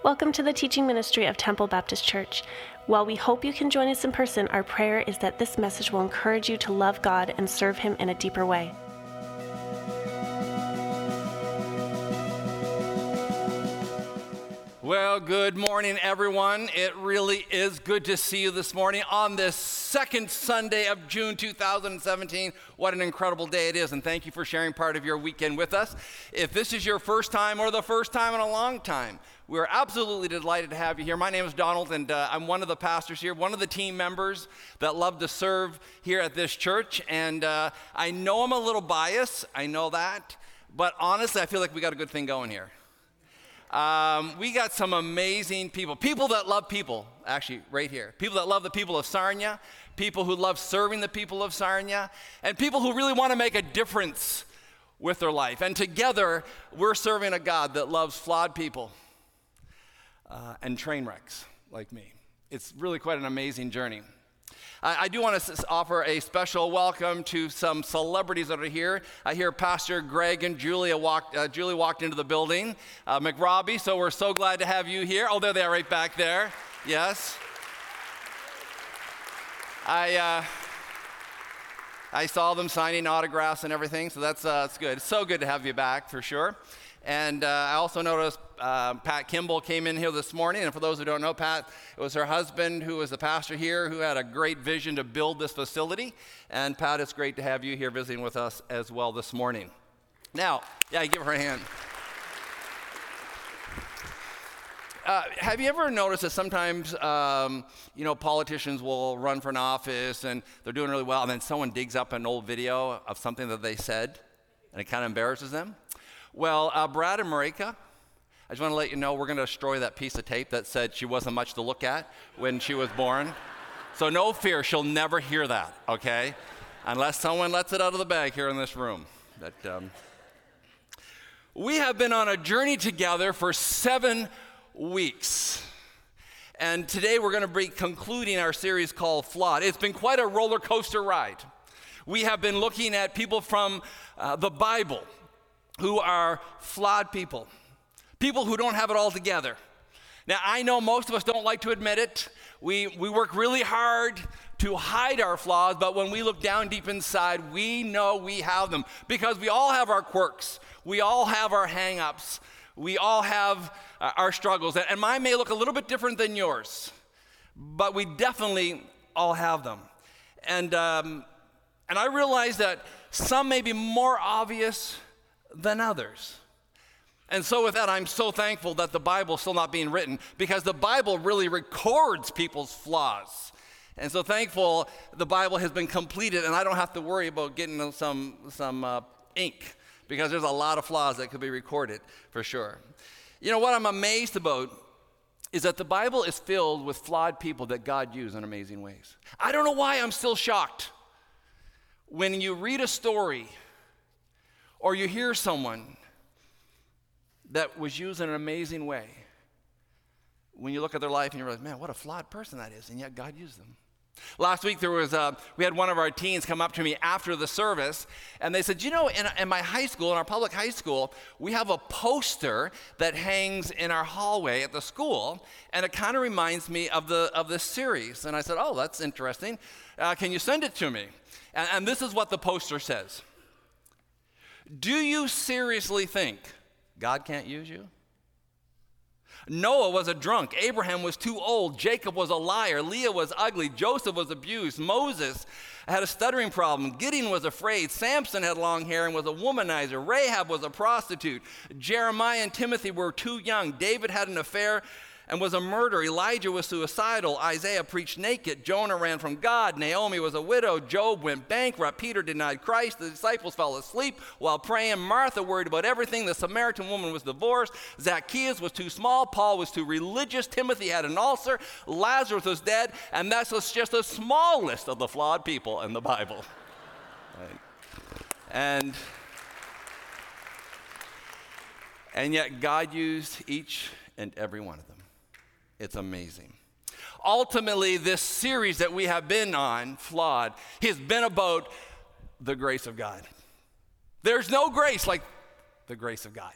Welcome to the teaching ministry of Temple Baptist Church. While we hope you can join us in person, our prayer is that this message will encourage you to love God and serve Him in a deeper way. Well, good morning, everyone. It really is good to see you this morning on this second Sunday of June 2017. What an incredible day it is, and thank you for sharing part of your weekend with us. If this is your first time or the first time in a long time, we're absolutely delighted to have you here. My name is Donald, and uh, I'm one of the pastors here, one of the team members that love to serve here at this church. And uh, I know I'm a little biased, I know that, but honestly, I feel like we got a good thing going here. Um, we got some amazing people, people that love people, actually, right here. People that love the people of Sarnia, people who love serving the people of Sarnia, and people who really want to make a difference with their life. And together, we're serving a God that loves flawed people uh, and train wrecks like me. It's really quite an amazing journey. I, I do want to offer a special welcome to some celebrities that are here. I hear Pastor Greg and Julia walked, uh, Julie walked into the building, uh, McRobbie, so we're so glad to have you here. Oh, there they are right back there. Yes. I, uh, I saw them signing autographs and everything, so that's, uh, that's good. It's so good to have you back for sure. And uh, I also noticed uh, Pat Kimball came in here this morning. And for those who don't know, Pat, it was her husband who was the pastor here who had a great vision to build this facility. And Pat, it's great to have you here visiting with us as well this morning. Now, yeah, give her a hand. Uh, have you ever noticed that sometimes, um, you know, politicians will run for an office and they're doing really well, and then someone digs up an old video of something that they said, and it kind of embarrasses them? Well, uh, Brad and Marika, I just want to let you know we're going to destroy that piece of tape that said she wasn't much to look at when she was born. So no fear, she'll never hear that, okay? Unless someone lets it out of the bag here in this room. But, um, we have been on a journey together for seven weeks. And today we're going to be concluding our series called Flawed. It's been quite a roller coaster ride. We have been looking at people from uh, the Bible who are flawed people people who don't have it all together. Now, I know most of us don't like to admit it. We, we work really hard to hide our flaws, but when we look down deep inside, we know we have them because we all have our quirks. We all have our hang ups. We all have uh, our struggles. And mine may look a little bit different than yours, but we definitely all have them. And, um, and I realize that some may be more obvious than others. And so, with that, I'm so thankful that the Bible's still not being written because the Bible really records people's flaws. And so thankful the Bible has been completed and I don't have to worry about getting some, some uh, ink because there's a lot of flaws that could be recorded for sure. You know what I'm amazed about is that the Bible is filled with flawed people that God used in amazing ways. I don't know why I'm still shocked. When you read a story or you hear someone that was used in an amazing way. When you look at their life and you realize, man, what a flawed person that is, and yet God used them. Last week, there was a, we had one of our teens come up to me after the service, and they said, You know, in, in my high school, in our public high school, we have a poster that hangs in our hallway at the school, and it kind of reminds me of, the, of this series. And I said, Oh, that's interesting. Uh, can you send it to me? And, and this is what the poster says Do you seriously think God can't use you? Noah was a drunk. Abraham was too old. Jacob was a liar. Leah was ugly. Joseph was abused. Moses had a stuttering problem. Gideon was afraid. Samson had long hair and was a womanizer. Rahab was a prostitute. Jeremiah and Timothy were too young. David had an affair and was a murderer. Elijah was suicidal. Isaiah preached naked. Jonah ran from God. Naomi was a widow. Job went bankrupt. Peter denied Christ. The disciples fell asleep while praying. Martha worried about everything. The Samaritan woman was divorced. Zacchaeus was too small. Paul was too religious. Timothy had an ulcer. Lazarus was dead. And that's just a small list of the flawed people in the Bible. Right. And and yet God used each and every one of them. It's amazing. Ultimately, this series that we have been on, Flawed, has been about the grace of God. There's no grace like the grace of God.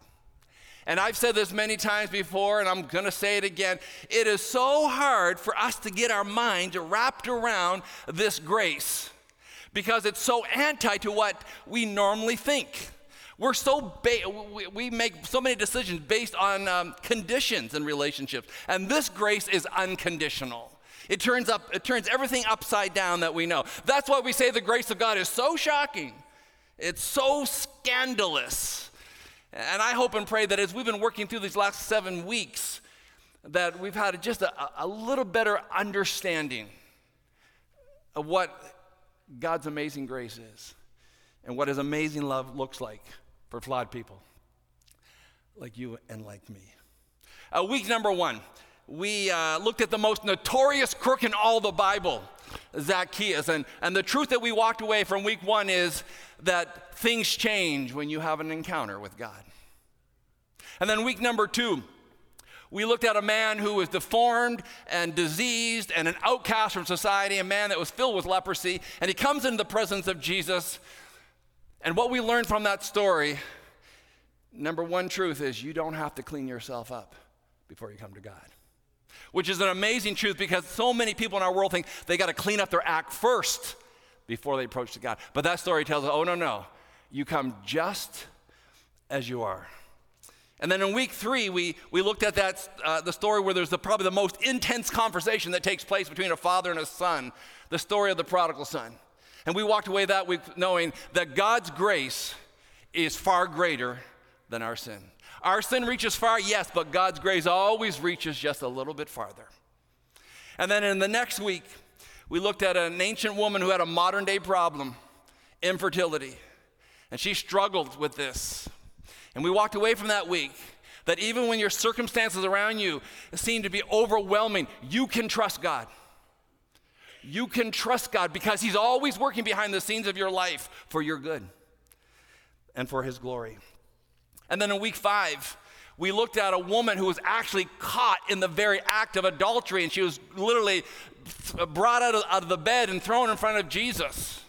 And I've said this many times before, and I'm to say it again. It is so hard for us to get our minds wrapped around this grace because it's so anti to what we normally think. We're so ba- we, make so many decisions based on um, conditions in relationships, and this grace is unconditional. It turns up, it turns everything upside down that we know. That's why we say the grace of God is so shocking. It's so scandalous and I hope and pray that as we've been working through these last seven weeks, that we've had just a, a little better understanding of what God's amazing grace is and what his amazing love looks like for flawed people like you and like me. Uh, week number one, we uh, looked at the most notorious crook in all the Bible, Zacchaeus. And, and the truth that we walked away from week one is that things change when you have an encounter with God. And then week number two, we looked at a man who was deformed and diseased and an outcast from society, a man that was filled with leprosy, and he comes into the presence of Jesus. And what we learned from that story, number one truth is you don't have to clean yourself up before you come to God. Which is an amazing truth because so many people in our world think they got to clean up their act first before they approach to God. But that story tells us, oh, no, no. You come just as you are. And then in week three, we, we looked at that, uh, the story where there's the, probably the most intense conversation that takes place between a father and a son, the story of the prodigal son. And we walked away that week knowing that God's grace is far greater than our sin. Our sin reaches far, yes, but God's grace always reaches just a little bit farther. And then in the next week, we looked at an ancient woman who had a modern day problem infertility. And she struggled with this. And we walked away from that week that even when your circumstances around you seem to be overwhelming, you can trust God. You can trust God because He's always working behind the scenes of your life for your good and for His glory. And then in week five, we looked at a woman who was actually caught in the very act of adultery, and she was literally brought out of, out of the bed and thrown in front of Jesus.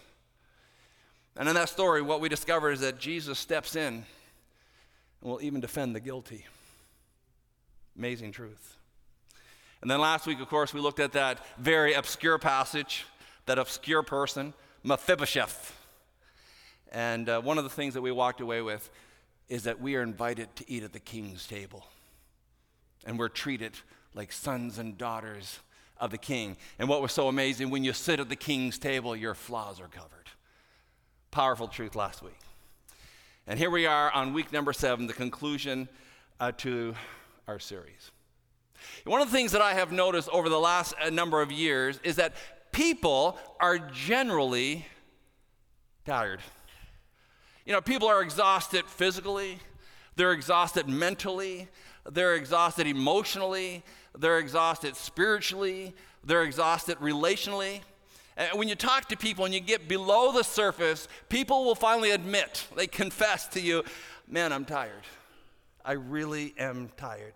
And in that story, what we discover is that Jesus steps in and will even defend the guilty. Amazing truth. And then last week, of course, we looked at that very obscure passage, that obscure person, Mephibosheth. And uh, one of the things that we walked away with is that we are invited to eat at the king's table. And we're treated like sons and daughters of the king. And what was so amazing, when you sit at the king's table, your flaws are covered. Powerful truth last week. And here we are on week number seven, the conclusion uh, to our series. One of the things that I have noticed over the last uh, number of years is that people are generally tired. You know, people are exhausted physically, they're exhausted mentally, they're exhausted emotionally, they're exhausted spiritually, they're exhausted relationally. And when you talk to people and you get below the surface, people will finally admit, they confess to you, man, I'm tired. I really am tired.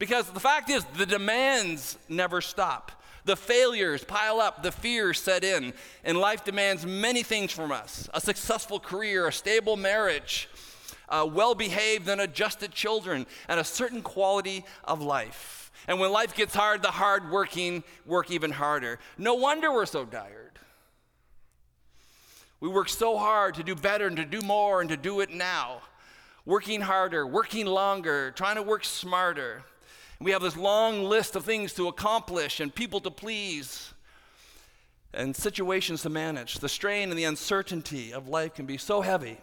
Because the fact is, the demands never stop. The failures pile up, the fears set in, and life demands many things from us a successful career, a stable marriage, uh, well behaved and adjusted children, and a certain quality of life. And when life gets hard, the hard working work even harder. No wonder we're so tired. We work so hard to do better and to do more and to do it now. Working harder, working longer, trying to work smarter. We have this long list of things to accomplish and people to please and situations to manage. The strain and the uncertainty of life can be so heavy,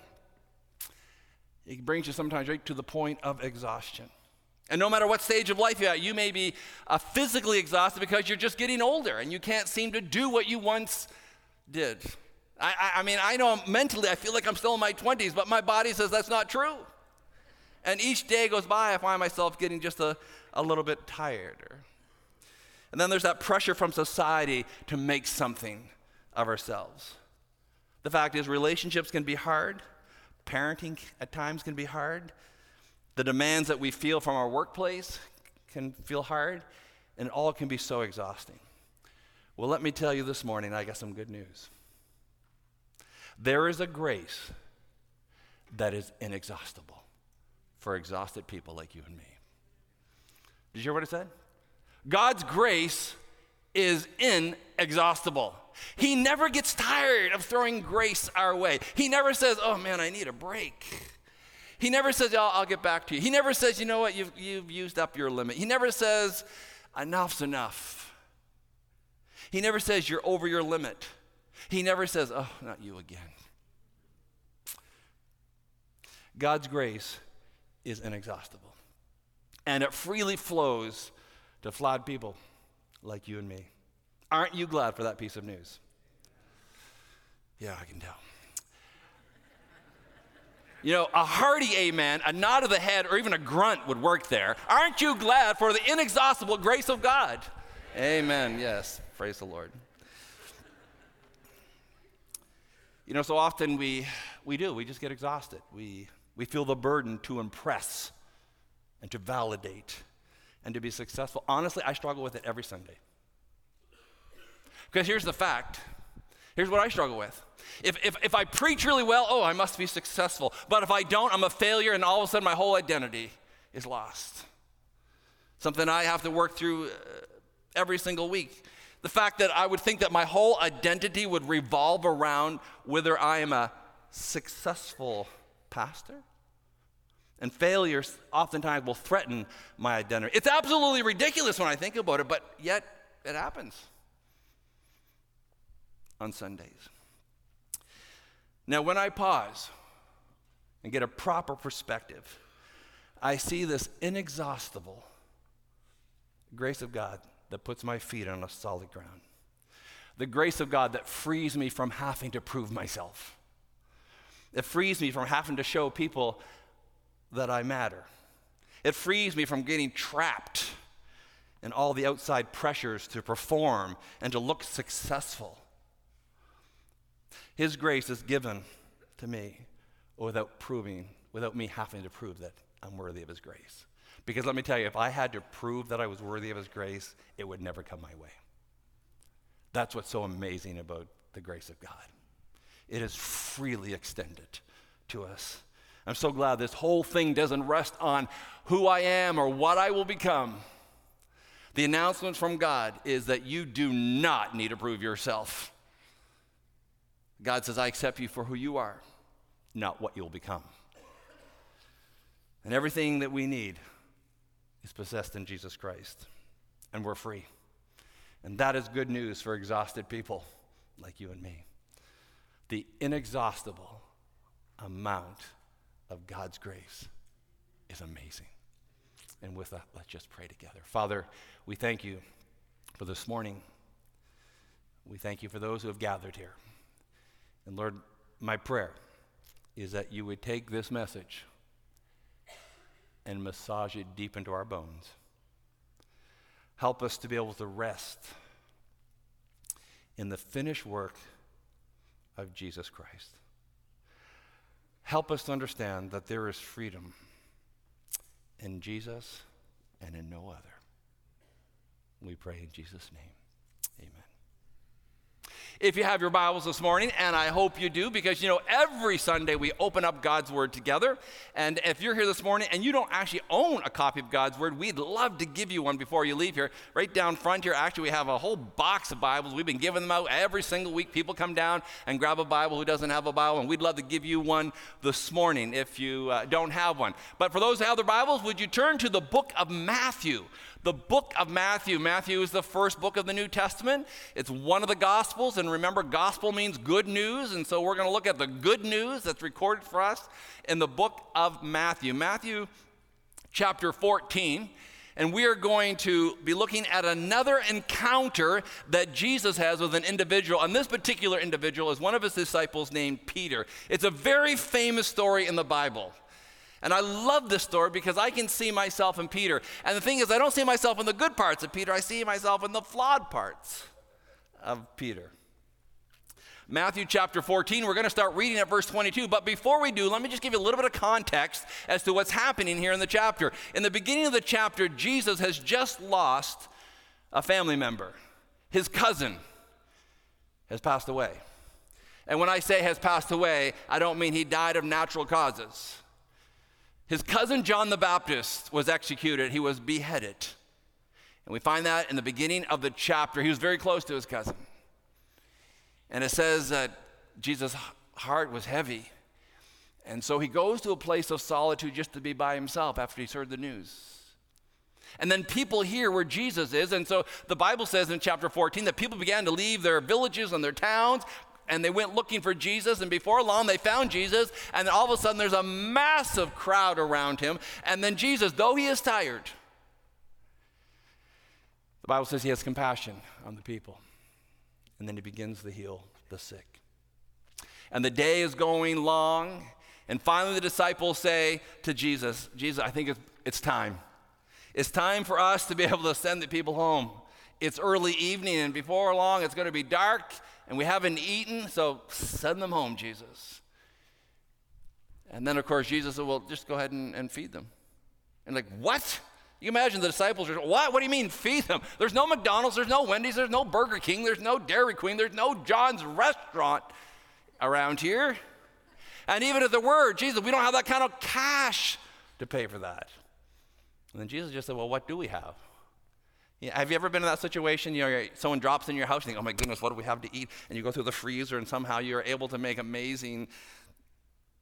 it brings you sometimes right to the point of exhaustion. And no matter what stage of life you're at, you may be uh, physically exhausted because you're just getting older and you can't seem to do what you once did. I, I, I mean, I know mentally I feel like I'm still in my 20s, but my body says that's not true. And each day goes by, I find myself getting just a, a little bit tired. And then there's that pressure from society to make something of ourselves. The fact is, relationships can be hard, parenting at times can be hard, the demands that we feel from our workplace can feel hard, and all can be so exhausting. Well, let me tell you this morning, I got some good news. There is a grace that is inexhaustible for exhausted people like you and me. Did you hear what it said? God's grace is inexhaustible. He never gets tired of throwing grace our way. He never says, Oh man, I need a break. He never says, oh, I'll get back to you. He never says, You know what, you've, you've used up your limit. He never says, Enough's enough. He never says, You're over your limit. He never says, Oh, not you again. God's grace is inexhaustible, and it freely flows to flawed people like you and me. Aren't you glad for that piece of news? Yeah, I can tell. You know, a hearty amen, a nod of the head, or even a grunt would work there. Aren't you glad for the inexhaustible grace of God? Amen. Yes. Praise the Lord. You know, so often we, we do, we just get exhausted. We, we feel the burden to impress and to validate and to be successful. Honestly, I struggle with it every Sunday. Because here's the fact here's what I struggle with. If, if, if I preach really well, oh, I must be successful. But if I don't, I'm a failure, and all of a sudden my whole identity is lost. Something I have to work through uh, every single week. The fact that I would think that my whole identity would revolve around whether I am a successful pastor. And failures oftentimes will threaten my identity. It's absolutely ridiculous when I think about it, but yet it happens on Sundays. Now, when I pause and get a proper perspective, I see this inexhaustible grace of God that puts my feet on a solid ground. The grace of God that frees me from having to prove myself. It frees me from having to show people that I matter. It frees me from getting trapped in all the outside pressures to perform and to look successful. His grace is given to me without proving, without me having to prove that I'm worthy of His grace. Because let me tell you, if I had to prove that I was worthy of His grace, it would never come my way. That's what's so amazing about the grace of God. It is freely extended to us. I'm so glad this whole thing doesn't rest on who I am or what I will become. The announcement from God is that you do not need to prove yourself. God says, I accept you for who you are, not what you'll become. And everything that we need is possessed in Jesus Christ, and we're free. And that is good news for exhausted people like you and me. The inexhaustible amount of God's grace is amazing. And with that, let's just pray together. Father, we thank you for this morning. We thank you for those who have gathered here. And Lord, my prayer is that you would take this message and massage it deep into our bones. Help us to be able to rest in the finished work of Jesus Christ. Help us to understand that there is freedom in Jesus and in no other. We pray in Jesus' name. If you have your Bibles this morning, and I hope you do, because you know, every Sunday we open up God's Word together. And if you're here this morning and you don't actually own a copy of God's Word, we'd love to give you one before you leave here. Right down front here, actually, we have a whole box of Bibles. We've been giving them out every single week. People come down and grab a Bible who doesn't have a Bible, and we'd love to give you one this morning if you uh, don't have one. But for those who have their Bibles, would you turn to the book of Matthew? The book of Matthew. Matthew is the first book of the New Testament. It's one of the Gospels, and remember, gospel means good news, and so we're going to look at the good news that's recorded for us in the book of Matthew. Matthew chapter 14. And we are going to be looking at another encounter that Jesus has with an individual. And this particular individual is one of his disciples named Peter. It's a very famous story in the Bible. And I love this story because I can see myself in Peter. And the thing is, I don't see myself in the good parts of Peter, I see myself in the flawed parts of Peter. Matthew chapter 14, we're going to start reading at verse 22. But before we do, let me just give you a little bit of context as to what's happening here in the chapter. In the beginning of the chapter, Jesus has just lost a family member. His cousin has passed away. And when I say has passed away, I don't mean he died of natural causes. His cousin John the Baptist was executed, he was beheaded. And we find that in the beginning of the chapter. He was very close to his cousin. And it says that Jesus' heart was heavy. And so he goes to a place of solitude just to be by himself after he's heard the news. And then people hear where Jesus is. And so the Bible says in chapter 14 that people began to leave their villages and their towns, and they went looking for Jesus. And before long, they found Jesus. And then all of a sudden, there's a massive crowd around him. And then Jesus, though he is tired, the Bible says he has compassion on the people. And then he begins to heal the sick. And the day is going long. And finally, the disciples say to Jesus, Jesus, I think it's, time. It's time for us to be able to send the people home. It's early evening, and before long, it's going to be dark, and we haven't eaten, so send them home, Jesus. And then, of course, Jesus said, Well, just go ahead and, and feed them. And, like, what? You imagine the disciples are, what? What do you mean feed them? There's no McDonald's, there's no Wendy's, there's no Burger King, there's no Dairy Queen, there's no John's restaurant around here. And even if there were, Jesus, we don't have that kind of cash to pay for that. And then Jesus just said, Well, what do we have? Have you ever been in that situation? You know, someone drops in your house, you think, "Oh my goodness, what do we have to eat?" And you go through the freezer, and somehow you're able to make amazing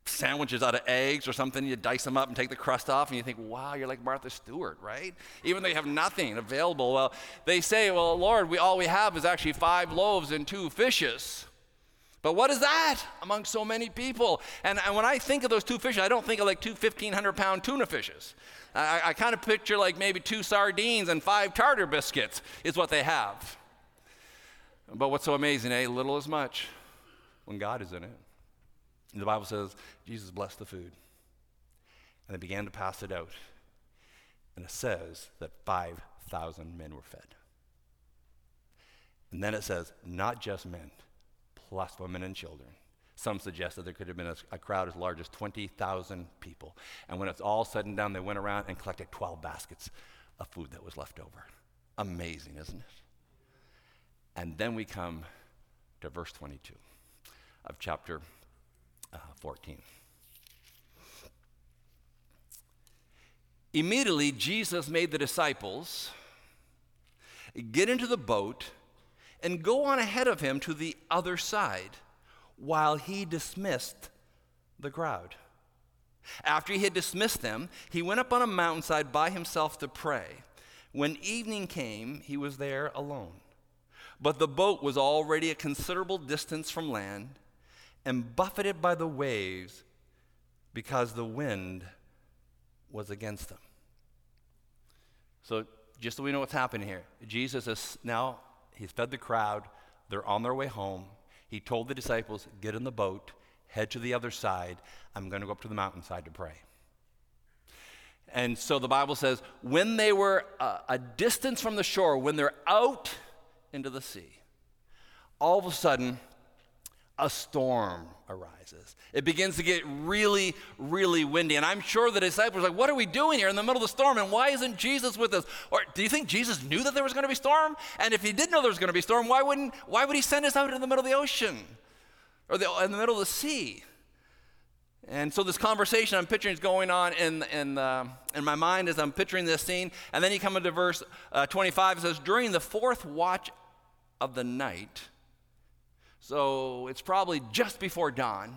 sandwiches out of eggs or something. You dice them up and take the crust off, and you think, "Wow, you're like Martha Stewart, right?" Even though you have nothing available. Well, they say, "Well, Lord, we all we have is actually five loaves and two fishes." But what is that among so many people? And, and when I think of those two fishes, I don't think of like two 1,500 pound tuna fishes. I, I kind of picture like maybe two sardines and five tartar biscuits is what they have. But what's so amazing, eh? Little as much when God is in it. And the Bible says Jesus blessed the food. And they began to pass it out. And it says that 5,000 men were fed. And then it says, not just men, plus women and children. Some suggest that there could have been a, a crowd as large as 20,000 people. And when it's all said and done, they went around and collected 12 baskets of food that was left over. Amazing, isn't it? And then we come to verse 22 of chapter uh, 14. Immediately, Jesus made the disciples get into the boat and go on ahead of him to the other side while he dismissed the crowd. After he had dismissed them, he went up on a mountainside by himself to pray. When evening came, he was there alone. But the boat was already a considerable distance from land and buffeted by the waves because the wind was against them. So, just so we know what's happening here, Jesus is now, he's fed the crowd, they're on their way home. He told the disciples, Get in the boat, head to the other side. I'm going to go up to the mountainside to pray. And so the Bible says, when they were a, a distance from the shore, when they're out into the sea, all of a sudden, a storm arises. It begins to get really, really windy. And I'm sure the disciples are like, What are we doing here in the middle of the storm? And why isn't Jesus with us? Or do you think Jesus knew that there was going to be storm? And if he did know there was going to be storm, why, wouldn't, why would he send us out in the middle of the ocean or the, in the middle of the sea? And so this conversation I'm picturing is going on in, in, uh, in my mind as I'm picturing this scene. And then you come into verse uh, 25. It says, During the fourth watch of the night, so it's probably just before dawn.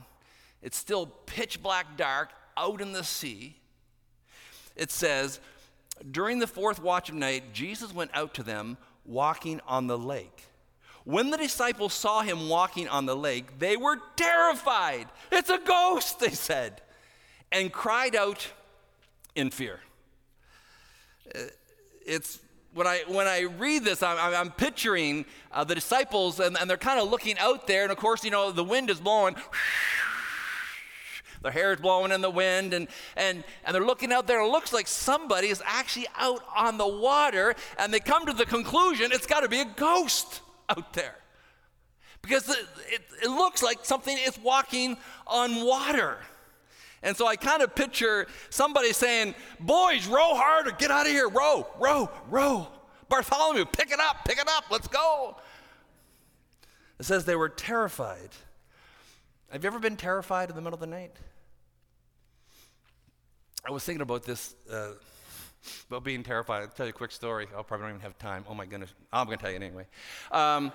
It's still pitch black dark out in the sea. It says, During the fourth watch of night, Jesus went out to them walking on the lake. When the disciples saw him walking on the lake, they were terrified. It's a ghost, they said, and cried out in fear. Uh, it's when I, when I read this, I'm, I'm picturing uh, the disciples, and, and they're kind of looking out there, and of course, you know, the wind is blowing. Their hair is blowing in the wind, and, and, and they're looking out there. It looks like somebody is actually out on the water, and they come to the conclusion it's got to be a ghost out there. Because it, it, it looks like something is walking on water. And so I kind of picture somebody saying, Boys, row harder, get out of here, row, row, row. Bartholomew, pick it up, pick it up, let's go. It says they were terrified. Have you ever been terrified in the middle of the night? I was thinking about this, uh, about being terrified. I'll tell you a quick story. I probably don't even have time. Oh my goodness. I'm going to tell you anyway. Um,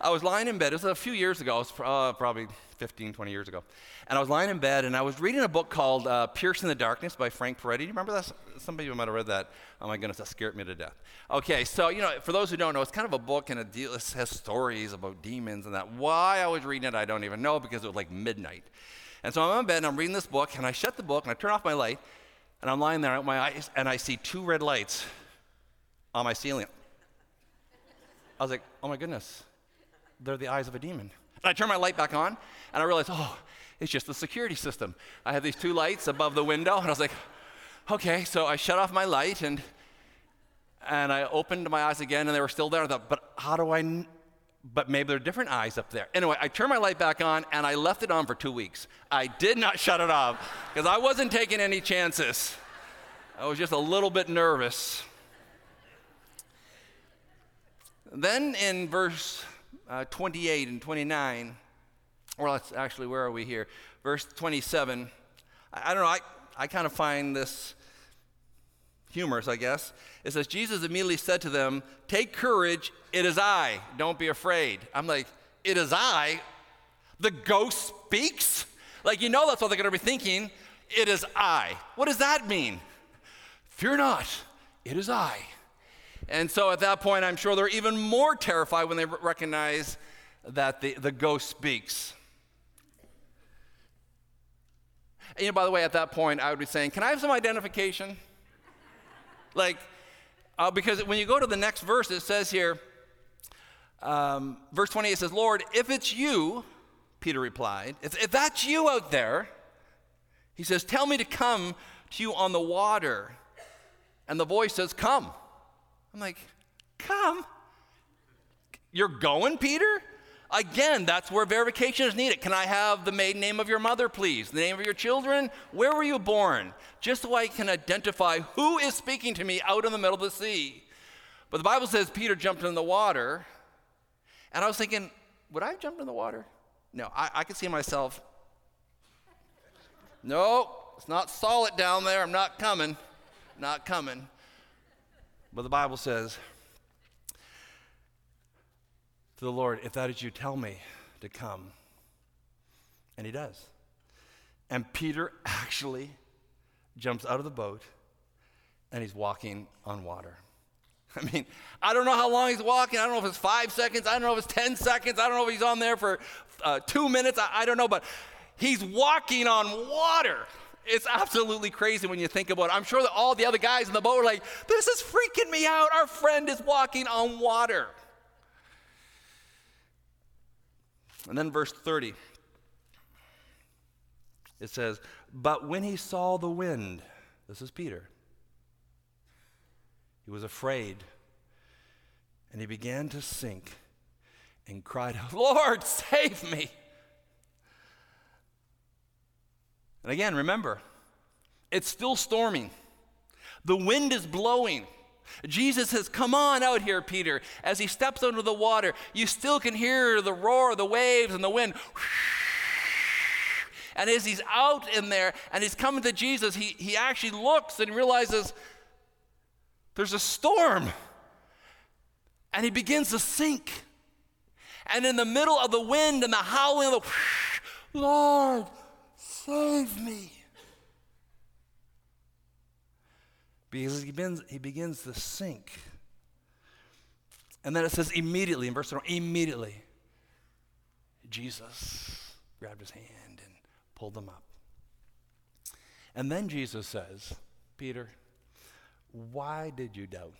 I was lying in bed. It was a few years ago. It was uh, probably 15, 20 years ago. And I was lying in bed and I was reading a book called uh, Piercing the Darkness by Frank Peretti. Do you remember that? Some of you might have read that. Oh my goodness, that scared me to death. Okay, so, you know, for those who don't know, it's kind of a book and it has stories about demons and that. Why I was reading it, I don't even know because it was like midnight. And so I'm in bed and I'm reading this book and I shut the book and I turn off my light and I'm lying there at my eyes and I see two red lights on my ceiling. I was like, oh my goodness they're the eyes of a demon. And I turn my light back on, and I realized, oh, it's just the security system. I have these two lights above the window, and I was like, okay, so I shut off my light, and and I opened my eyes again, and they were still there. I thought, but how do I? But maybe there are different eyes up there. Anyway, I turned my light back on, and I left it on for two weeks. I did not shut it off because I wasn't taking any chances. I was just a little bit nervous. Then in verse uh, 28 and 29, or let's actually, where are we here? Verse 27. I, I don't know, I, I kind of find this humorous, I guess. It says, Jesus immediately said to them, Take courage, it is I, don't be afraid. I'm like, It is I? The ghost speaks? Like, you know, that's what they're going to be thinking. It is I. What does that mean? Fear not, it is I. And so at that point, I'm sure they're even more terrified when they recognize that the, the ghost speaks. And, you know, by the way, at that point, I would be saying, Can I have some identification? like, uh, because when you go to the next verse, it says here, um, verse 28 says, Lord, if it's you, Peter replied, if, if that's you out there, he says, Tell me to come to you on the water. And the voice says, Come. I'm like, come. You're going, Peter? Again, that's where verification is needed. Can I have the maiden name of your mother, please? The name of your children? Where were you born? Just so I can identify who is speaking to me out in the middle of the sea. But the Bible says Peter jumped in the water. And I was thinking, would I have jumped in the water? No, I, I could see myself. No, it's not solid down there. I'm not coming. Not coming. But the Bible says to the Lord, If that is you, tell me to come. And he does. And Peter actually jumps out of the boat and he's walking on water. I mean, I don't know how long he's walking. I don't know if it's five seconds. I don't know if it's 10 seconds. I don't know if he's on there for uh, two minutes. I, I don't know, but he's walking on water it's absolutely crazy when you think about it. I'm sure that all the other guys in the boat were like, this is freaking me out. Our friend is walking on water. And then verse 30, it says, But when he saw the wind, this is Peter, he was afraid and he began to sink and cried out, Lord, save me. And again, remember, it's still storming. The wind is blowing. Jesus says, Come on out here, Peter. As he steps under the water, you still can hear the roar of the waves and the wind. And as he's out in there and he's coming to Jesus, he, he actually looks and realizes there's a storm. And he begins to sink. And in the middle of the wind and the howling of the, Lord, Save me. Because he begins, he begins to sink. And then it says immediately in verse 1, immediately, Jesus grabbed his hand and pulled him up. And then Jesus says, Peter, why did you doubt?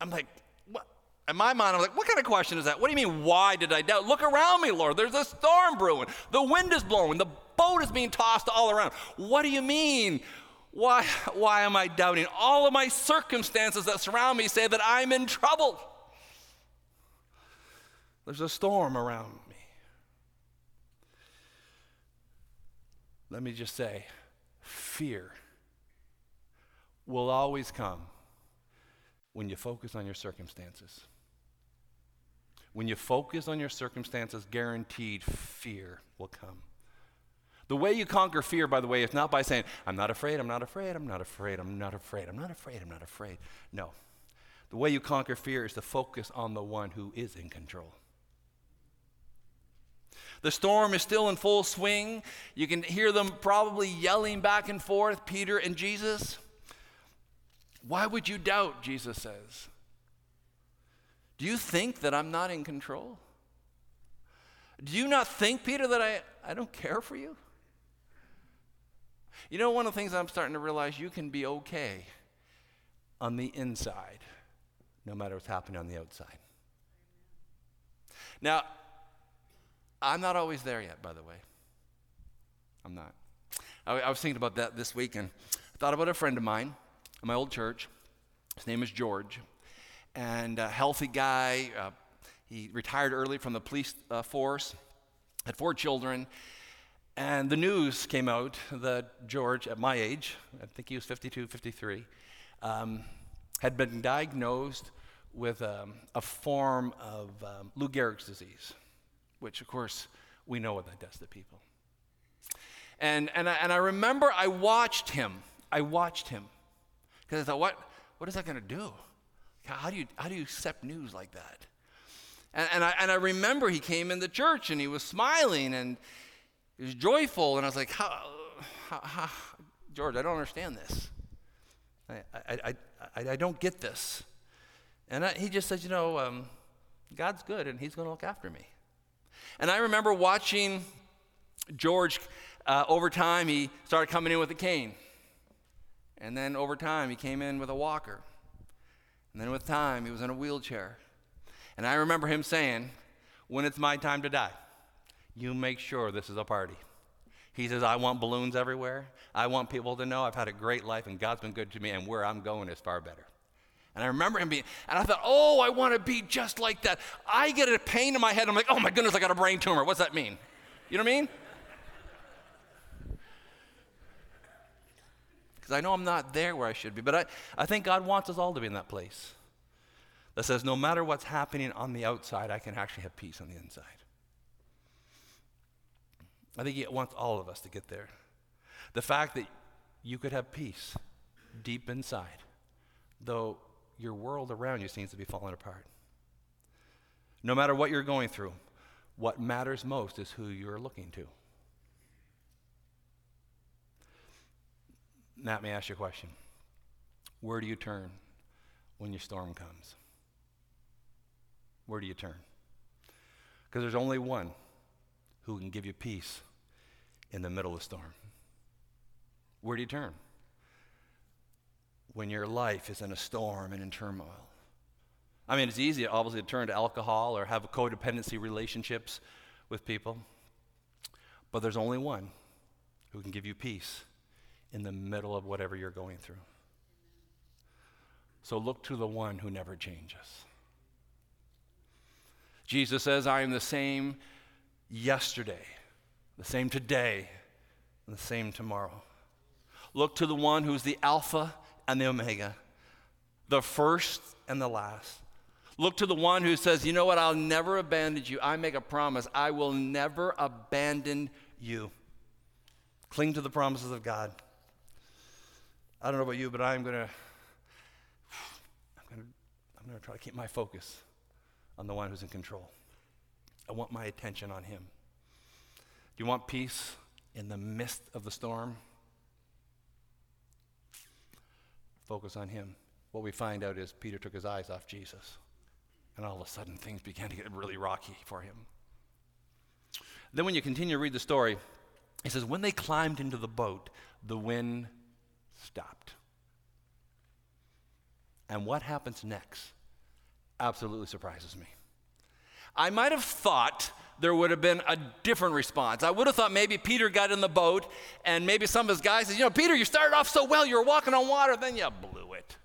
I'm like, what? In my mind, I'm like, what kind of question is that? What do you mean, why did I doubt? Look around me, Lord. There's a storm brewing. The wind is blowing. The boat is being tossed all around. What do you mean? Why, why am I doubting? All of my circumstances that surround me say that I'm in trouble. There's a storm around me. Let me just say fear will always come when you focus on your circumstances. When you focus on your circumstances, guaranteed fear will come. The way you conquer fear, by the way, is not by saying, I'm not afraid, I'm not afraid, I'm not afraid, I'm not afraid, I'm not afraid, I'm not afraid. No. The way you conquer fear is to focus on the one who is in control. The storm is still in full swing. You can hear them probably yelling back and forth, Peter and Jesus. Why would you doubt? Jesus says. Do you think that I'm not in control? Do you not think, Peter, that I, I don't care for you? You know, one of the things I'm starting to realize you can be okay on the inside, no matter what's happening on the outside. Now, I'm not always there yet, by the way. I'm not. I, I was thinking about that this week, and I thought about a friend of mine in my old church. His name is George, and a healthy guy. Uh, he retired early from the police uh, force, had four children, and the news came out that George, at my age, I think he was 52, 53, um, had been diagnosed with um, a form of um, Lou Gehrig's disease which, of course, we know what that does to people. And, and, I, and I remember I watched him. I watched him. Because I thought, what, what is that going to do? How do, you, how do you accept news like that? And, and, I, and I remember he came in the church and he was smiling and he was joyful. And I was like, how, how, how George, I don't understand this. I, I, I, I, don't get this. And I, he just said, you know, um, God's good and he's going to look after me. And I remember watching George uh, over time, he started coming in with a cane. And then over time, he came in with a walker. And then with time, he was in a wheelchair. And I remember him saying, When it's my time to die, you make sure this is a party. He says, I want balloons everywhere. I want people to know I've had a great life and God's been good to me, and where I'm going is far better. And I remember him being, and I thought, oh, I want to be just like that. I get a pain in my head. I'm like, oh my goodness, I got a brain tumor. What's that mean? You know what I mean? Because I know I'm not there where I should be. But I, I think God wants us all to be in that place that says, no matter what's happening on the outside, I can actually have peace on the inside. I think He wants all of us to get there. The fact that you could have peace deep inside, though your world around you seems to be falling apart. No matter what you're going through, what matters most is who you're looking to. Matt, may I ask you a question? Where do you turn when your storm comes? Where do you turn? Because there's only one who can give you peace in the middle of the storm. Where do you turn? when your life is in a storm and in turmoil. I mean, it's easy, obviously, to turn to alcohol or have codependency relationships with people. But there's only one who can give you peace in the middle of whatever you're going through. So look to the one who never changes. Jesus says, I am the same yesterday, the same today, and the same tomorrow. Look to the one who's the Alpha and the Omega, the first and the last. Look to the one who says, You know what? I'll never abandon you. I make a promise. I will never abandon you. Cling to the promises of God. I don't know about you, but I'm going to. I'm going to try to keep my focus on the one who's in control. I want my attention on him. Do you want peace in the midst of the storm? focus on him. What we find out is Peter took his eyes off Jesus. And all of a sudden, things began to get really rocky for him. Then, when you continue to read the story, he says, When they climbed into the boat, the wind stopped. And what happens next absolutely surprises me. I might have thought there would have been a different response. I would have thought maybe Peter got in the boat and maybe some of his guys said, You know, Peter, you started off so well, you were walking on water, then you blew it.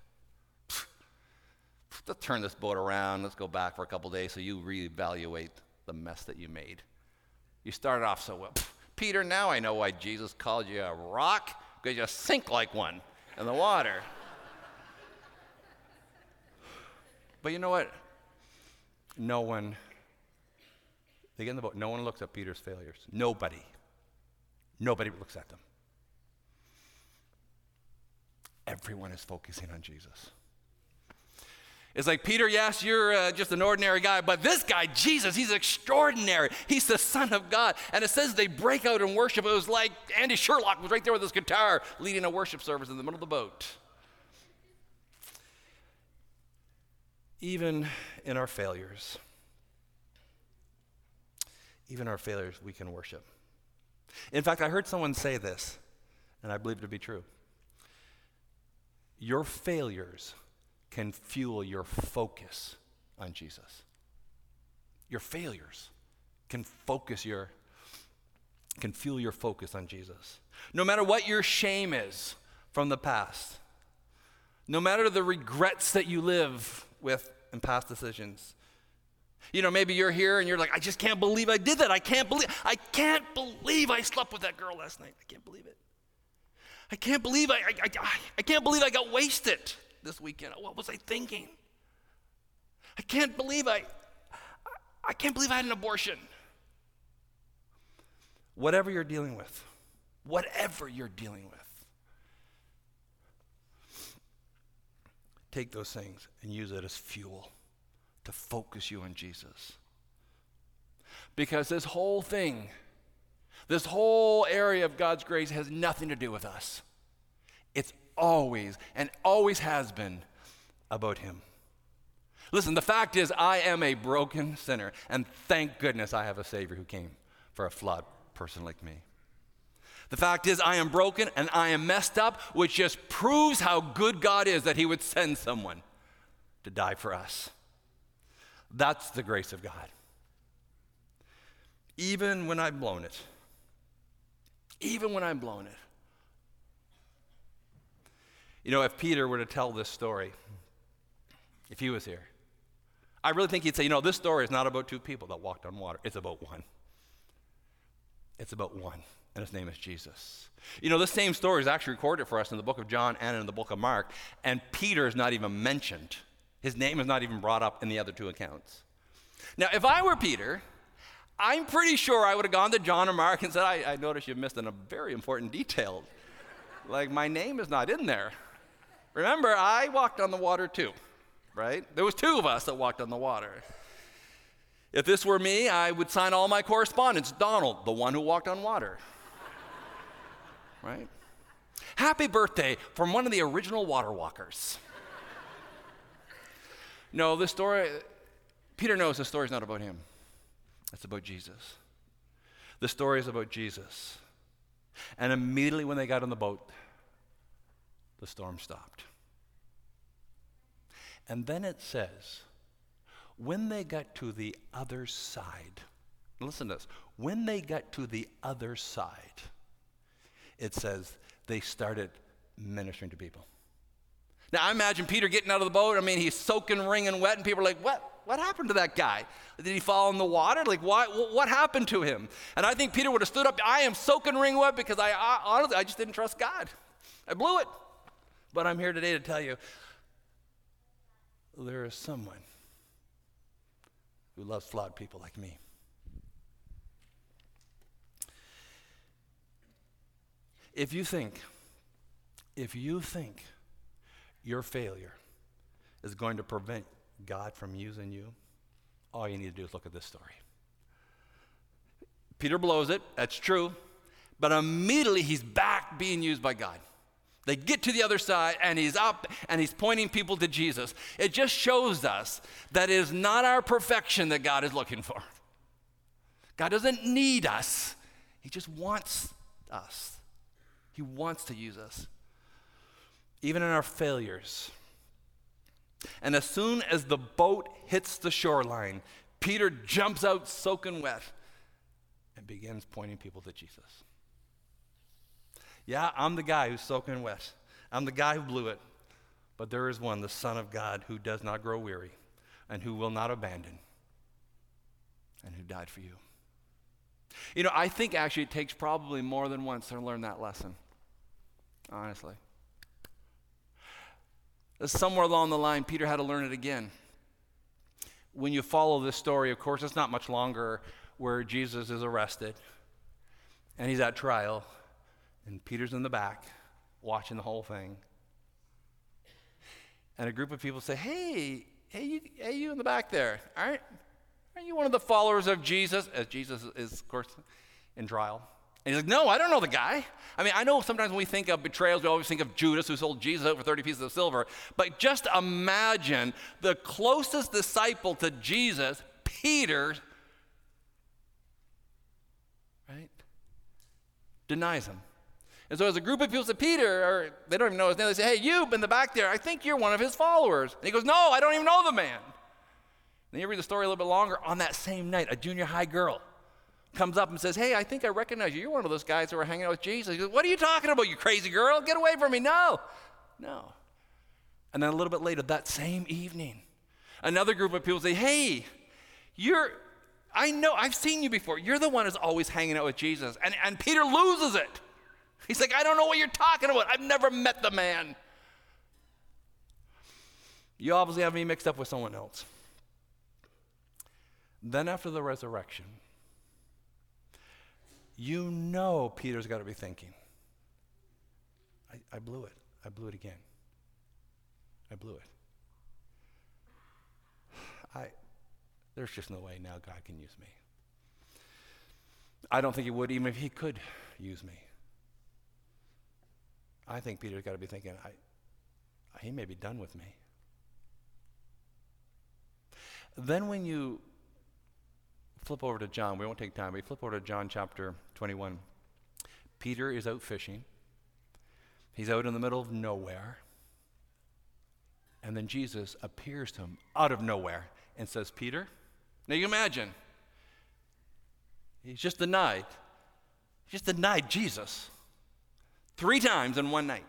Let's turn this boat around. Let's go back for a couple days so you reevaluate the mess that you made. You started off so well. Peter, now I know why Jesus called you a rock, because you sink like one in the water. but you know what? No one they get in the boat. No one looks at Peter's failures. Nobody. Nobody looks at them. Everyone is focusing on Jesus. It's like, Peter, yes, you're uh, just an ordinary guy, but this guy, Jesus, he's extraordinary. He's the Son of God. And it says they break out in worship. It was like Andy Sherlock was right there with his guitar leading a worship service in the middle of the boat. Even in our failures, even our failures, we can worship. In fact, I heard someone say this, and I believe it to be true. Your failures can fuel your focus on Jesus. Your failures can focus your can fuel your focus on Jesus. No matter what your shame is from the past, no matter the regrets that you live with in past decisions. You know, maybe you're here and you're like, I just can't believe I did that. I can't believe I can't believe I slept with that girl last night. I can't believe it. I can't believe I, I, I, I can't believe I got wasted this weekend. What was I thinking? I can't believe I, I can't believe I had an abortion. Whatever you're dealing with, whatever you're dealing with, take those things and use it as fuel to focus you on Jesus. Because this whole thing, this whole area of God's grace has nothing to do with us. It's always and always has been about Him. Listen, the fact is, I am a broken sinner, and thank goodness I have a Savior who came for a flawed person like me. The fact is, I am broken and I am messed up, which just proves how good God is that He would send someone to die for us. That's the grace of God. Even when I've blown it, even when I've blown it, you know, if Peter were to tell this story, if he was here, I really think he'd say, you know, this story is not about two people that walked on water, it's about one. It's about one, and his name is Jesus. You know, this same story is actually recorded for us in the book of John and in the book of Mark, and Peter is not even mentioned. His name is not even brought up in the other two accounts. Now, if I were Peter, I'm pretty sure I would have gone to John or Mark and said, I, I noticed you missed a very important detail. like, my name is not in there. Remember, I walked on the water too, right? There was two of us that walked on the water. If this were me, I would sign all my correspondence Donald, the one who walked on water. right? Happy birthday from one of the original water walkers. No, the story, Peter knows the story is not about him, it's about Jesus. The story is about Jesus. And immediately when they got on the boat, the storm stopped. And then it says, when they got to the other side, listen to this, when they got to the other side, it says they started ministering to people. Now, I imagine Peter getting out of the boat. I mean, he's soaking, wringing wet, and people are like, What? What happened to that guy? Did he fall in the water? Like, why, what happened to him? And I think Peter would have stood up. I am soaking, wringing wet because I, I honestly, I just didn't trust God. I blew it. But I'm here today to tell you there is someone who loves flawed people like me. If you think, if you think your failure is going to prevent God from using you, all you need to do is look at this story. Peter blows it, that's true, but immediately he's back being used by God. They get to the other side, and he's up and he's pointing people to Jesus. It just shows us that it is not our perfection that God is looking for. God doesn't need us, He just wants us. He wants to use us, even in our failures. And as soon as the boat hits the shoreline, Peter jumps out soaking wet and begins pointing people to Jesus. Yeah, I'm the guy who's soaking wet. I'm the guy who blew it. But there is one, the Son of God, who does not grow weary and who will not abandon and who died for you. You know, I think actually it takes probably more than once to learn that lesson, honestly. Somewhere along the line, Peter had to learn it again. When you follow this story, of course, it's not much longer where Jesus is arrested And he's at trial, and Peter's in the back watching the whole thing. And a group of people say, Hey, hey, you, hey, you in the back there, aren't, aren't you one of the followers of Jesus? As Jesus is, of course, in trial. And he's like, No, I don't know the guy. I mean, I know sometimes when we think of betrayals, we always think of Judas who sold Jesus out for 30 pieces of silver. But just imagine the closest disciple to Jesus, Peter, right, denies him. And so as a group of people say, Peter, or they don't even know his name, they say, Hey, you in the back there, I think you're one of his followers. And he goes, No, I don't even know the man. And then you read the story a little bit longer. On that same night, a junior high girl comes up and says, Hey, I think I recognize you. You're one of those guys who were hanging out with Jesus. He goes, What are you talking about, you crazy girl? Get away from me. No, no. And then a little bit later, that same evening, another group of people say, Hey, you're, I know, I've seen you before. You're the one who's always hanging out with Jesus. And, and Peter loses it. He's like, I don't know what you're talking about. I've never met the man. You obviously have me mixed up with someone else. Then, after the resurrection, you know Peter's got to be thinking, I, I blew it. I blew it again. I blew it. I, there's just no way now God can use me. I don't think he would even if he could use me. I think Peter's got to be thinking, I, he may be done with me. Then when you flip over to John, we won't take time, but you flip over to John chapter 21. Peter is out fishing. He's out in the middle of nowhere. And then Jesus appears to him out of nowhere and says, Peter, now you imagine, he's just denied, he just denied Jesus three times in one night.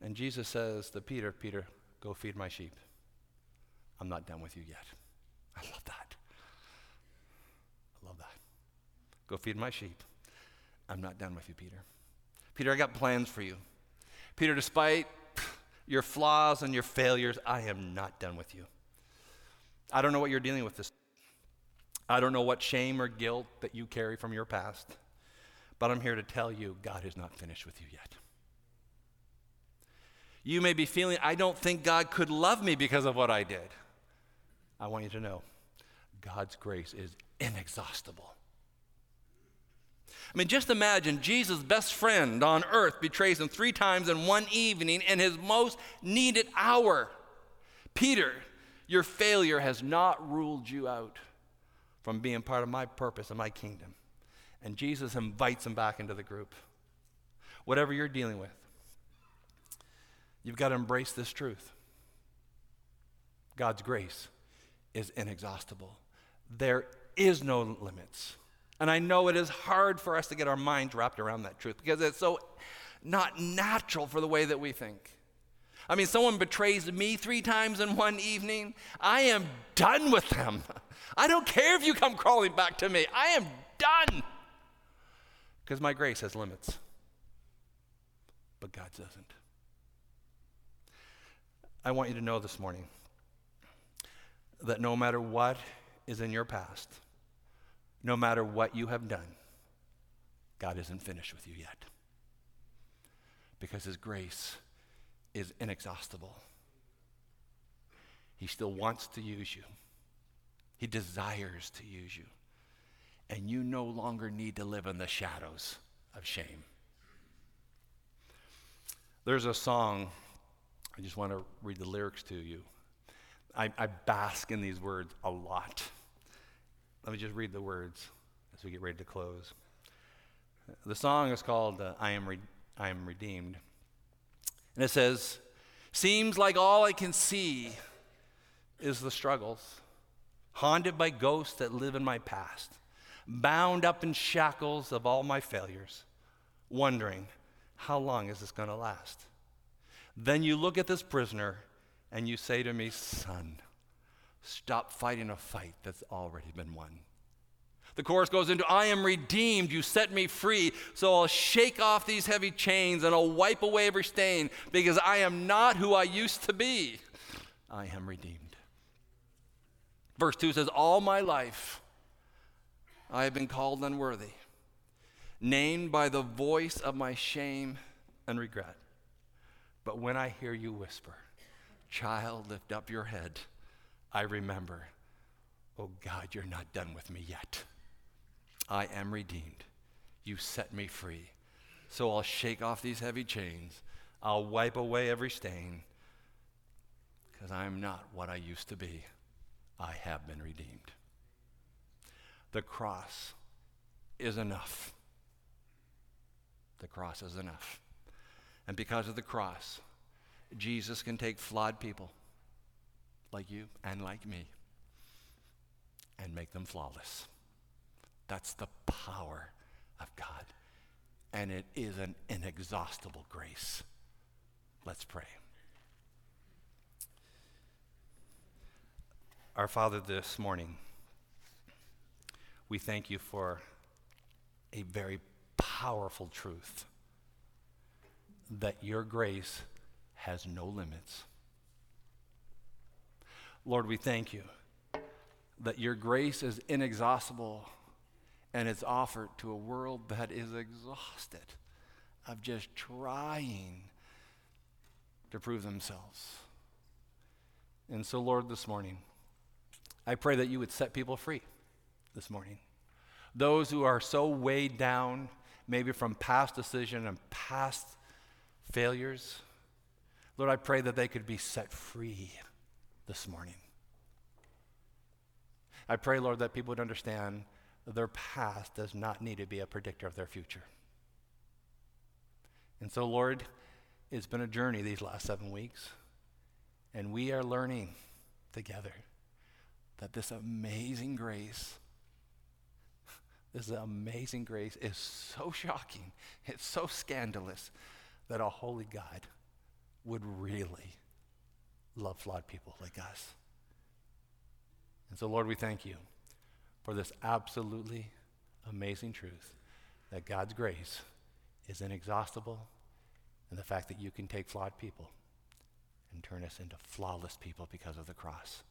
And Jesus says to Peter, Peter, go feed my sheep. I'm not done with you yet. I love that. Go feed my sheep. I'm not done with you, Peter. Peter, I got plans for you. Peter, despite your flaws and your failures, I am not done with you. I don't know what you're dealing with this. I don't know what shame or guilt that you carry from your past, but I'm here to tell you God is not finished with you yet. You may be feeling, I don't think God could love me because of what I did. I want you to know God's grace is inexhaustible. I mean, just imagine Jesus' best friend on earth betrays him three times in one evening in his most needed hour. Peter, your failure has not ruled you out from being part of my purpose and my kingdom. And Jesus invites him back into the group. Whatever you're dealing with, you've got to embrace this truth God's grace is inexhaustible, there is no limits. And I know it is hard for us to get our minds wrapped around that truth because it's so not natural for the way that we think. I mean, someone betrays me three times in one evening. I am done with them. I don't care if you come crawling back to me. I am done. Because my grace has limits, but God's doesn't. I want you to know this morning that no matter what is in your past, no matter what you have done, God isn't finished with you yet. Because His grace is inexhaustible. He still wants to use you, He desires to use you. And you no longer need to live in the shadows of shame. There's a song, I just want to read the lyrics to you. I, I bask in these words a lot. Let me just read the words as we get ready to close. The song is called uh, I, Am Re- I Am Redeemed. And it says, Seems like all I can see is the struggles, haunted by ghosts that live in my past, bound up in shackles of all my failures, wondering, how long is this going to last? Then you look at this prisoner and you say to me, Son, Stop fighting a fight that's already been won. The chorus goes into I am redeemed, you set me free, so I'll shake off these heavy chains and I'll wipe away every stain because I am not who I used to be. I am redeemed. Verse 2 says, All my life I have been called unworthy, named by the voice of my shame and regret. But when I hear you whisper, Child, lift up your head, I remember, oh God, you're not done with me yet. I am redeemed. You set me free. So I'll shake off these heavy chains. I'll wipe away every stain because I'm not what I used to be. I have been redeemed. The cross is enough. The cross is enough. And because of the cross, Jesus can take flawed people like you and like me and make them flawless. That's the power of God. And it is an inexhaustible grace. Let's pray. Our Father, this morning, we thank you for a very powerful truth that your grace has no limits. Lord, we thank you that your grace is inexhaustible and it's offered to a world that is exhausted of just trying to prove themselves. And so, Lord, this morning, I pray that you would set people free this morning. Those who are so weighed down, maybe from past decision and past failures, Lord, I pray that they could be set free this morning. I pray, Lord, that people would understand their past does not need to be a predictor of their future. And so, Lord, it's been a journey these last seven weeks, and we are learning together that this amazing grace, this amazing grace is so shocking, it's so scandalous that a holy God would really love flawed people like us. And so, Lord, we thank you for this absolutely amazing truth that God's grace is inexhaustible and the fact that you can take flawed people and turn us into flawless people because of the cross.